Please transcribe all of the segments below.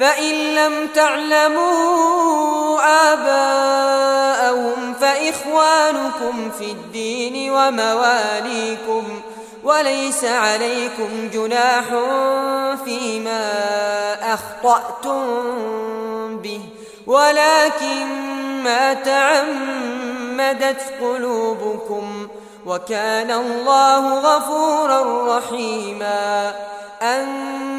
فإن لم تعلموا آباءهم فإخوانكم في الدين ومواليكم وليس عليكم جناح فيما أخطأتم به. ولكن ما تعمدت قلوبكم وكان الله غفورا رحيما.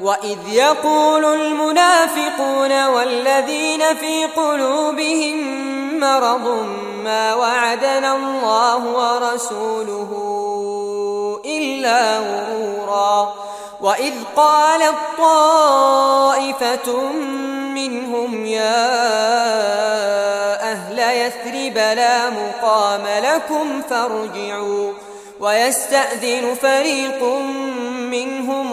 وإذ يقول المنافقون والذين في قلوبهم مرض ما وعدنا الله ورسوله إلا غرورا وإذ قالت طائفة منهم يا أهل يثرب لا مقام لكم فارجعوا ويستأذن فريق منهم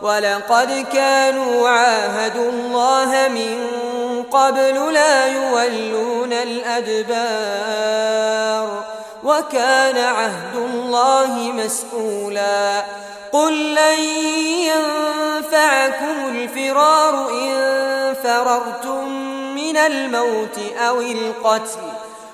ولقد كانوا عاهدوا الله من قبل لا يولون الأدبار وكان عهد الله مسؤولا. قل لن ينفعكم الفرار إن فررتم من الموت أو القتل.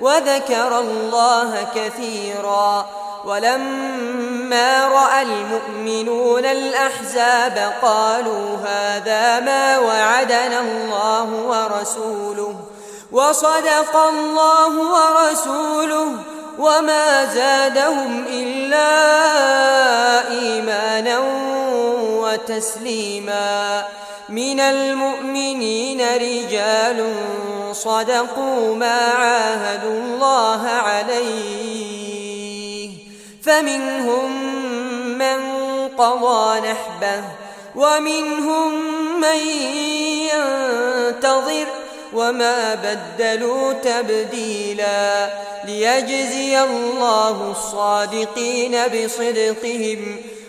وذكر الله كثيرا ولما رأى المؤمنون الأحزاب قالوا هذا ما وعدنا الله ورسوله وصدق الله ورسوله وما زادهم إلا إيمانا وتسليما من المؤمنين رجال صدقوا ما عاهدوا الله عليه. فمنهم من قضى نحبه ومنهم من ينتظر وما بدلوا تبديلا ليجزي الله الصادقين بصدقهم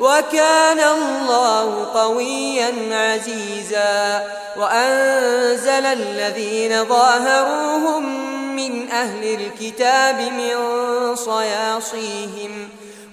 وكان الله قويا عزيزا وأنزل الذين ظاهروهم من أهل الكتاب من صياصيهم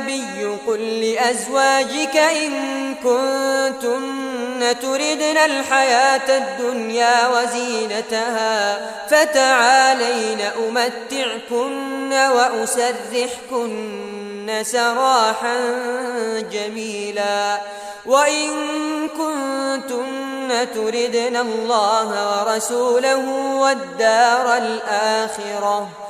النبي قل لأزواجك إن كنتن تردن الحياة الدنيا وزينتها فتعالين أمتعكن وأسرحكن سراحا جميلا وإن كنتن تردن الله ورسوله والدار الآخرة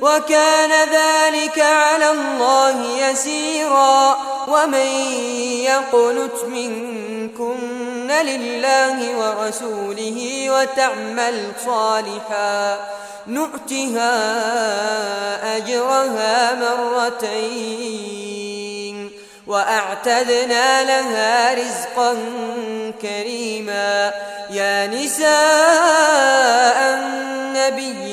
وكان ذلك على الله يسيرا ومن يقنت منكن لله ورسوله وتعمل صالحا نؤتها أجرها مرتين وأعتدنا لها رزقا كريما يا نساء النبي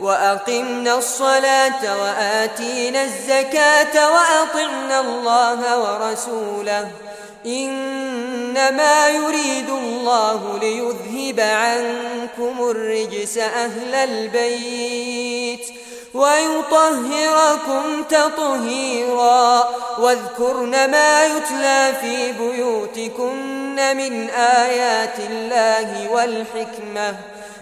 وأقمنا الصلاة وآتينا الزكاة وأطعنا الله ورسوله. إنما يريد الله ليذهب عنكم الرجس أهل البيت ويطهركم تطهيرا. واذكرن ما يتلى في بيوتكن من آيات الله والحكمة.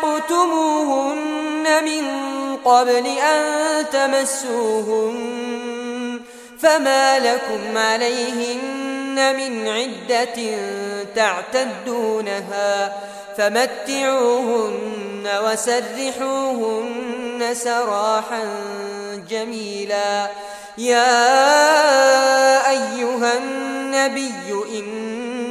طلقتموهن من قبل أن تمسوهن فما لكم عليهن من عدة تعتدونها فمتعوهن وسرحوهن سراحا جميلا. يا أيها النبي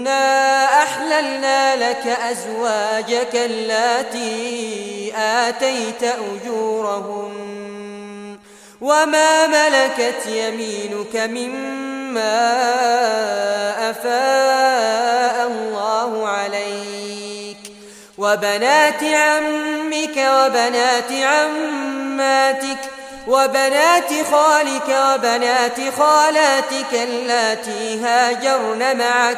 إنا أحللنا لك أزواجك اللاتي آتيت أجورهن وما ملكت يمينك مما أفاء الله عليك وبنات عمك وبنات عماتك وبنات خالك وبنات خالاتك اللاتي هاجرن معك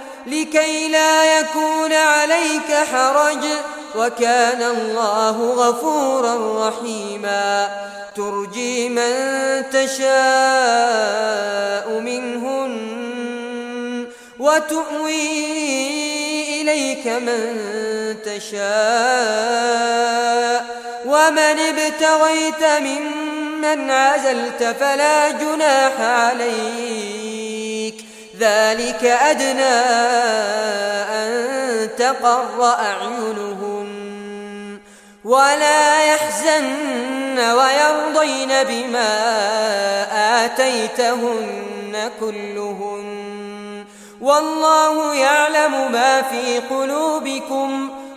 لكي لا يكون عليك حرج وكان الله غفورا رحيما. ترجي من تشاء منهن وتؤوي إليك من تشاء. ومن ابتغيت ممن عزلت فلا جناح عليك. ذلك أدنى أن تقر أعينهن ولا يحزن ويرضين بما آتيتهن كلهن. والله يعلم ما في قلوبكم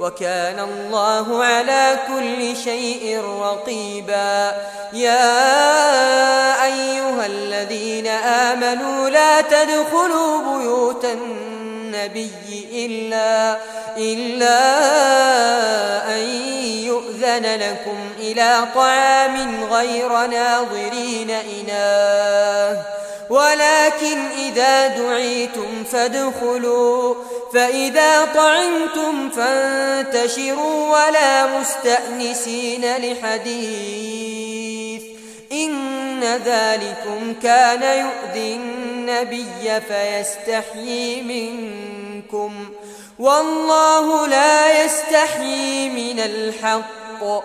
وكان الله على كل شيء رقيبا. يا أيها الذين آمنوا لا تدخلوا بيوت النبي إلا, إلا أن يؤذن لكم إلى طعام غير ناظرين إناه. ولكن إذا دعيتم فادخلوا فإذا طعمتم فانتشروا ولا مستأنسين لحديث. إن ذلكم كان يؤذي النبي فيستحيي منكم. والله لا يستحيي من الحق.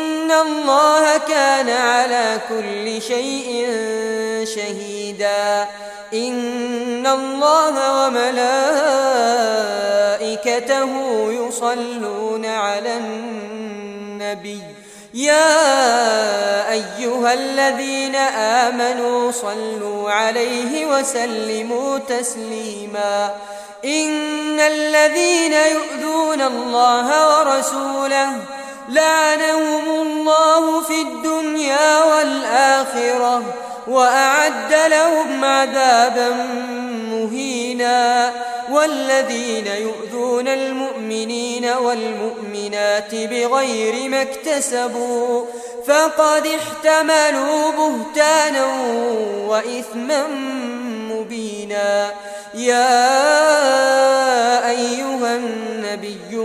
الله كان على كل شيء شهيدا إن الله وملائكته يصلون على النبي يا أيها الذين آمنوا صلوا عليه وسلموا تسليما إن الذين يؤذون الله ورسوله لعنهم الله في الدنيا والآخرة وأعد لهم عذابا مهينا والذين يؤذون المؤمنين والمؤمنات بغير ما اكتسبوا فقد احتملوا بهتانا وإثما مبينا يا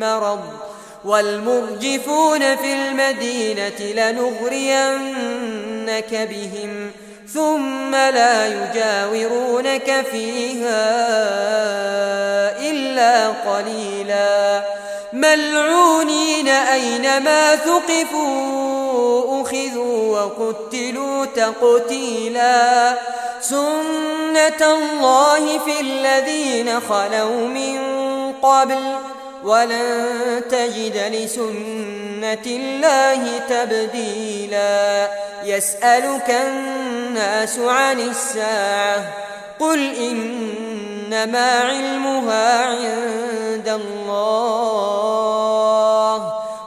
مرض والمرجفون في المدينة لنغرينك بهم ثم لا يجاورونك فيها إلا قليلا ملعونين أينما ثقفوا أخذوا وقتلوا تقتيلا سنة الله في الذين خلوا من قبل ولن تجد لسنة الله تبديلا. يسألك الناس عن الساعة. قل إنما علمها عند الله.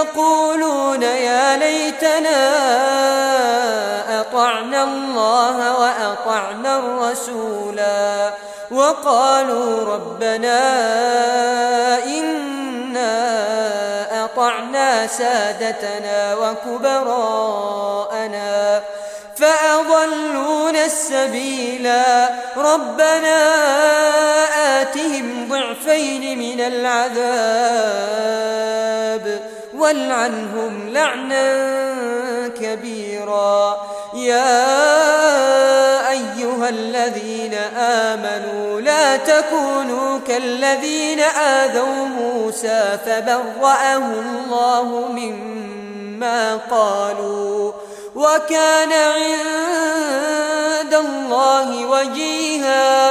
يقولون يا ليتنا أطعنا الله وأطعنا الرسولا وقالوا ربنا إنا أطعنا سادتنا وكبراءنا فأضلونا السبيلا ربنا آتهم ضعفين من العذاب والعنهم لعنا كبيرا. يا أيها الذين آمنوا لا تكونوا كالذين آذوا موسى فبرأه الله مما قالوا. وكان عند الله وجيها.